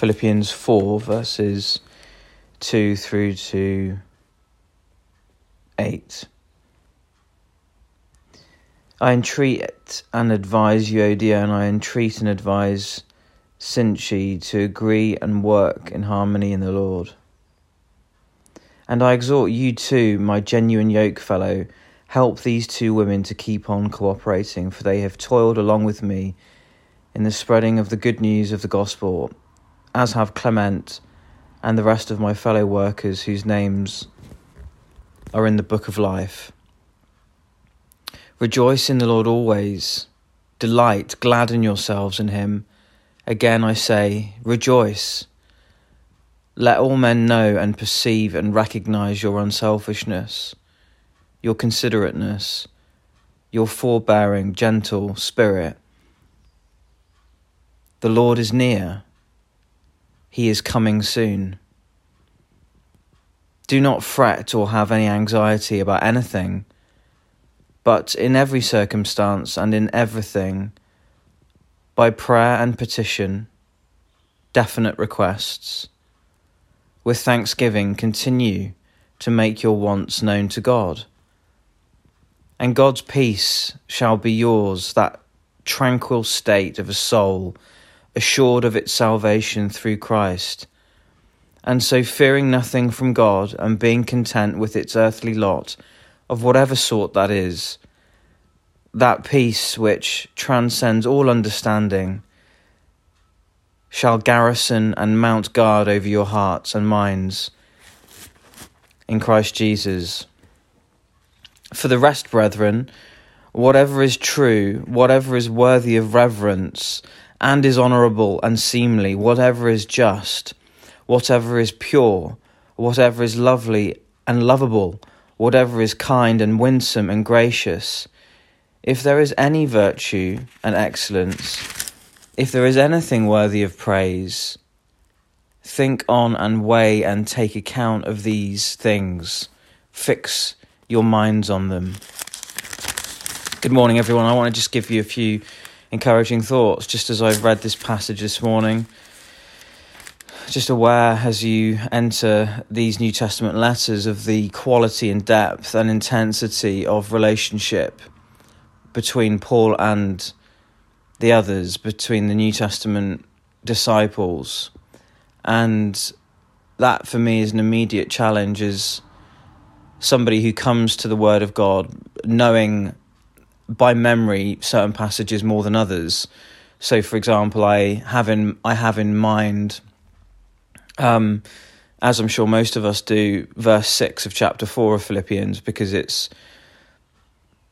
Philippians 4, verses 2 through to 8. I entreat and advise you, Euodia, and I entreat and advise Syntyche to agree and work in harmony in the Lord. And I exhort you too, my genuine yoke fellow, help these two women to keep on cooperating, for they have toiled along with me in the spreading of the good news of the gospel, as have Clement and the rest of my fellow workers whose names are in the book of life. Rejoice in the Lord always. Delight, gladden yourselves in him. Again I say, rejoice. Let all men know and perceive and recognize your unselfishness, your considerateness, your forbearing, gentle spirit. The Lord is near. He is coming soon. Do not fret or have any anxiety about anything but in every circumstance and in everything, by prayer and petition, definite requests, with thanksgiving, continue to make your wants known to God. And God's peace shall be yours, that tranquil state of a soul assured of its salvation through Christ. And so, fearing nothing from God and being content with its earthly lot, of whatever sort that is, that peace which transcends all understanding, shall garrison and mount guard over your hearts and minds in Christ Jesus. For the rest, brethren, whatever is true, whatever is worthy of reverence, and is honourable and seemly, whatever is just, whatever is pure, whatever is lovely and lovable, whatever is kind and winsome and gracious, if there is any virtue and excellence, if there is anything worthy of praise, think on and weigh and take account of these things. Fix your minds on them. Good morning, everyone. I want to just give you a few encouraging thoughts just as I've read this passage this morning just aware as you enter these New Testament letters of the quality and depth and intensity of relationship between Paul and the others, between the New Testament disciples. And that for me is an immediate challenge as somebody who comes to the Word of God knowing by memory certain passages more than others. So, for example, I have in I have in mind um, as I'm sure most of us do, verse six of chapter four of Philippians, because it's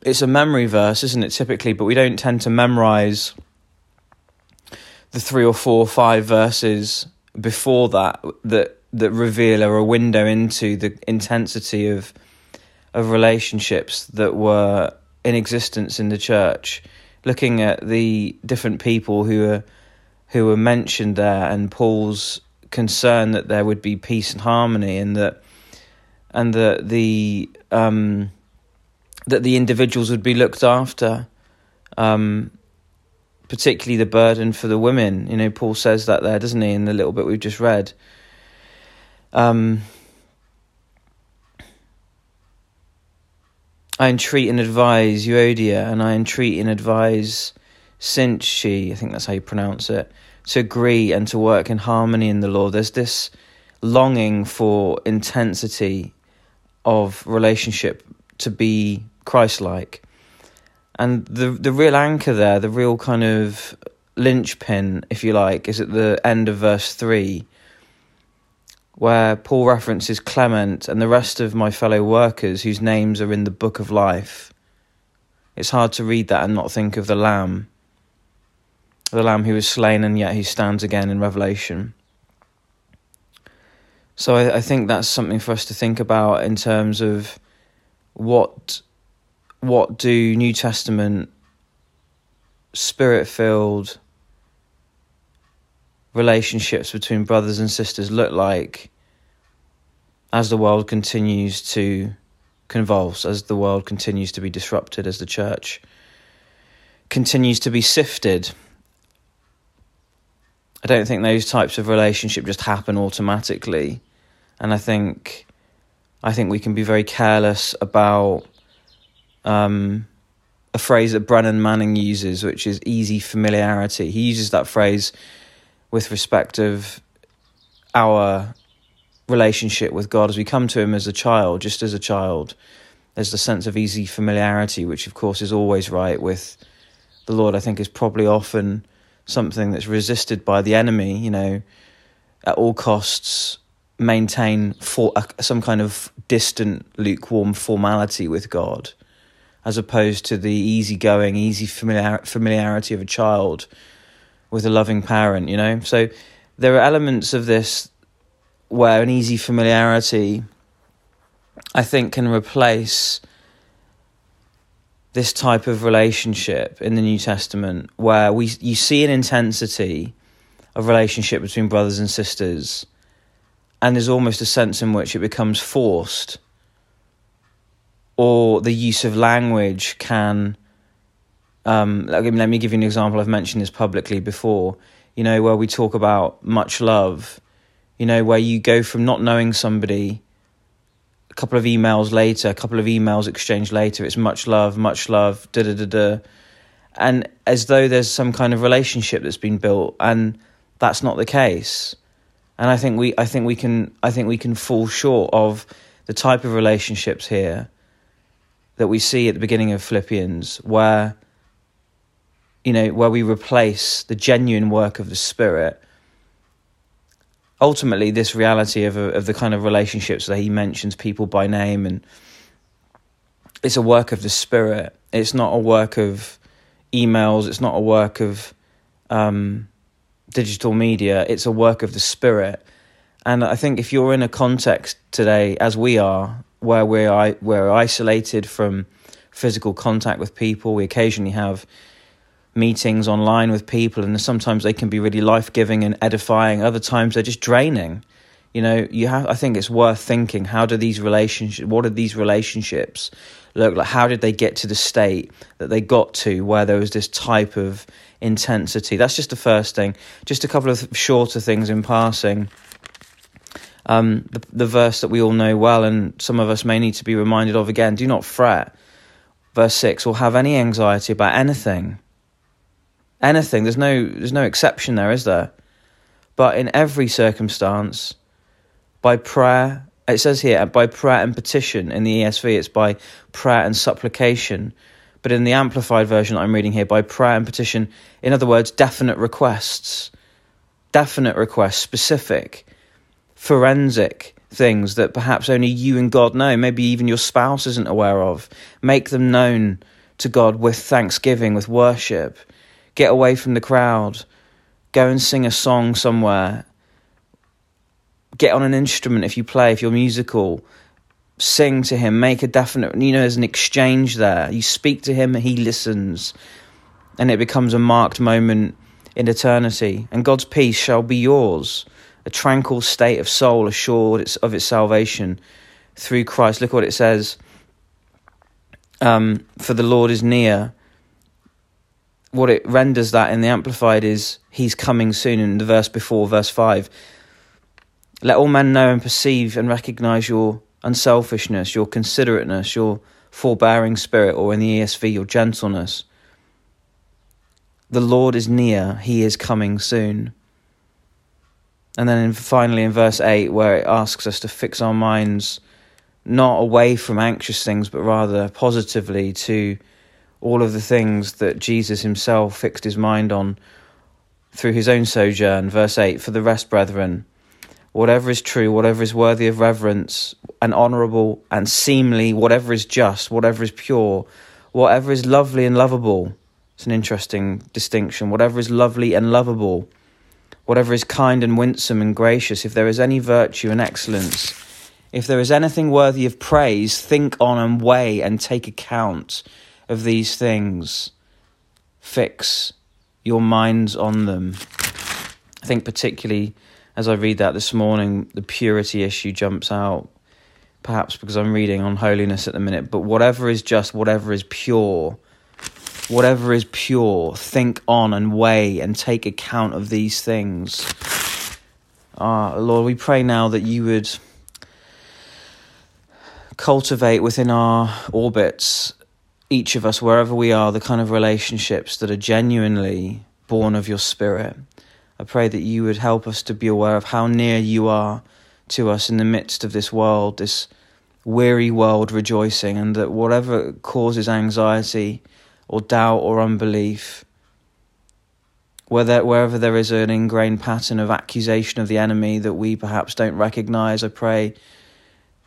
it's a memory verse, isn't it? Typically, but we don't tend to memorize the three or four, or five verses before that that that reveal or a window into the intensity of of relationships that were in existence in the church. Looking at the different people who are who were mentioned there, and Paul's concern that there would be peace and harmony, and that and that the um, that the individuals would be looked after. Um, particularly the burden for the women. You know, Paul says that there, doesn't he, in the little bit we've just read. Um, I entreat and advise Euodia, and I entreat and advise Syntyche, I think that's how you pronounce it, to agree and to work in harmony in the Lord. There's this longing for intensity of relationship to be Christ like. And the the real anchor there, the real kind of linchpin, if you like, is at the end of verse three, where Paul references Clement and the rest of my fellow workers whose names are in the book of life. It's hard to read that and not think of the Lamb the Lamb who was slain and yet he stands again in Revelation. So I, I think that's something for us to think about in terms of what what do New Testament spirit filled relationships between brothers and sisters look like as the world continues to convulse, as the world continues to be disrupted, as the church continues to be sifted I don't think those types of relationship just happen automatically, and I think I think we can be very careless about um, a phrase that Brennan Manning uses, which is easy familiarity. He uses that phrase with respect of our relationship with God as we come to Him as a child, just as a child. There's the sense of easy familiarity, which of course is always right with the Lord. I think is probably often something that's resisted by the enemy. You know, at all costs, maintain for a, some kind of distant, lukewarm formality with God, as opposed to the easygoing, easy familiar, familiarity of a child with a loving parent. You know, so there are elements of this where an easy familiarity, I think, can replace this type of relationship in the New Testament where we you see an intensity of relationship between brothers and sisters and there's almost a sense in which it becomes forced or the use of language can um, let me give you an example I've mentioned this publicly before you know where we talk about much love you know, where you go from not knowing somebody a couple of emails later, a couple of emails exchanged later, it's much love, much love, da da da da. And as though there's some kind of relationship that's been built, and that's not the case. And I think we, I think we can, I think we can fall short of the type of relationships here that we see at the beginning of Philippians, where you know, where we replace the genuine work of the Spirit ultimately this reality of of the kind of relationships that he mentions people by name and it's a work of the spirit. It's not a work of emails. It's not a work of um, digital media. It's a work of the spirit. And i think if you're in a context today as we are where we're we're isolated from physical contact with people we occasionally have meetings online with people, and sometimes they can be really life giving and edifying. Other times they're just draining. You know, you have. I think it's worth thinking: how do these relationships? What are these relationships look like? How did they get to the state that they got to, where there was this type of intensity? That's just the first thing. Just a couple of shorter things in passing. Um, the, the verse that we all know well, and some of us may need to be reminded of again: do not fret. Verse six, or have any anxiety about anything anything. There's no there's no exception there, is there? But in every circumstance, by prayer, it says here by prayer and petition. In the ESV, it's by prayer and supplication. But in the amplified version I'm reading here, by prayer and petition, in other words, definite requests, definite requests, specific, forensic things that perhaps only you and God know, maybe even your spouse isn't aware of. Make them known to God with thanksgiving, with worship get away from the crowd, go and sing a song somewhere, get on an instrument if you play, if you're musical, sing to him, make a definite, you know, there's an exchange there. You speak to him, and he listens, and it becomes a marked moment in eternity. And God's peace shall be yours, a tranquil state of soul assured of its salvation through Christ. Look what it says. Um, for the Lord is near what it renders that in the Amplified is He's coming soon in the verse before, verse 5. Let all men know and perceive and recognize your unselfishness, your considerateness, your forbearing spirit, or in the ESV, your gentleness. The Lord is near, He is coming soon. And then in, finally in verse 8, where it asks us to fix our minds not away from anxious things, but rather positively to all of the things that Jesus himself fixed his mind on through his own sojourn. Verse 8 For the rest, brethren, whatever is true, whatever is worthy of reverence, and honourable and seemly, whatever is just, whatever is pure, whatever is lovely and lovable. It's an interesting distinction. Whatever is lovely and lovable, whatever is kind and winsome and gracious, if there is any virtue and excellence, if there is anything worthy of praise, think on and weigh and take account of these things, fix your minds on them. I think, particularly as I read that this morning, the purity issue jumps out, perhaps because I'm reading on holiness at the minute, but whatever is just, whatever is pure, whatever is pure, think on and weigh and take account of these things. Ah, Lord, we pray now that you would cultivate within our orbits, each of us, wherever we are, the kind of relationships that are genuinely born of your Spirit. I pray that you would help us to be aware of how near you are to us in the midst of this world, this weary world rejoicing, and that whatever causes anxiety or doubt or unbelief, whether, wherever there is an ingrained pattern of accusation of the enemy that we perhaps don't recognize, I pray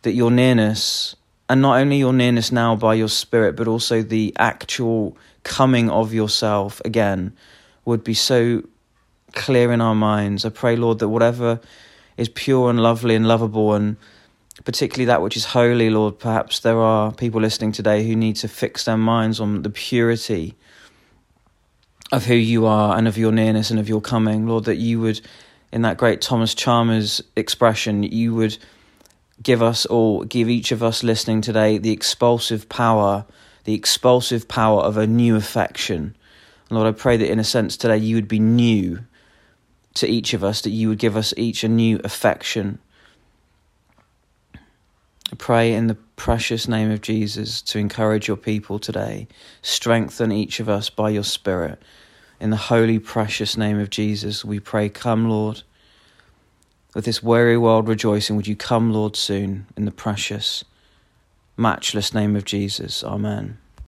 that your nearness, and not only your nearness now by your spirit, but also the actual coming of yourself again, would be so clear in our minds. I pray, Lord, that whatever is pure and lovely and lovable, and particularly that which is holy, Lord, perhaps there are people listening today who need to fix their minds on the purity of who you are and of your nearness and of your coming. Lord, that you would, in that great Thomas Chalmers expression, you would give us all, give each of us listening today the expulsive power, the expulsive power of a new affection. Lord, I pray that in a sense today you would be new to each of us, that you would give us each a new affection. I pray in the precious name of Jesus to encourage your people today. Strengthen each of us by your Spirit. In the holy, precious name of Jesus, we pray, Come, Lord. With this weary world rejoicing, would you come, Lord, soon, in the precious, matchless name of Jesus? Amen.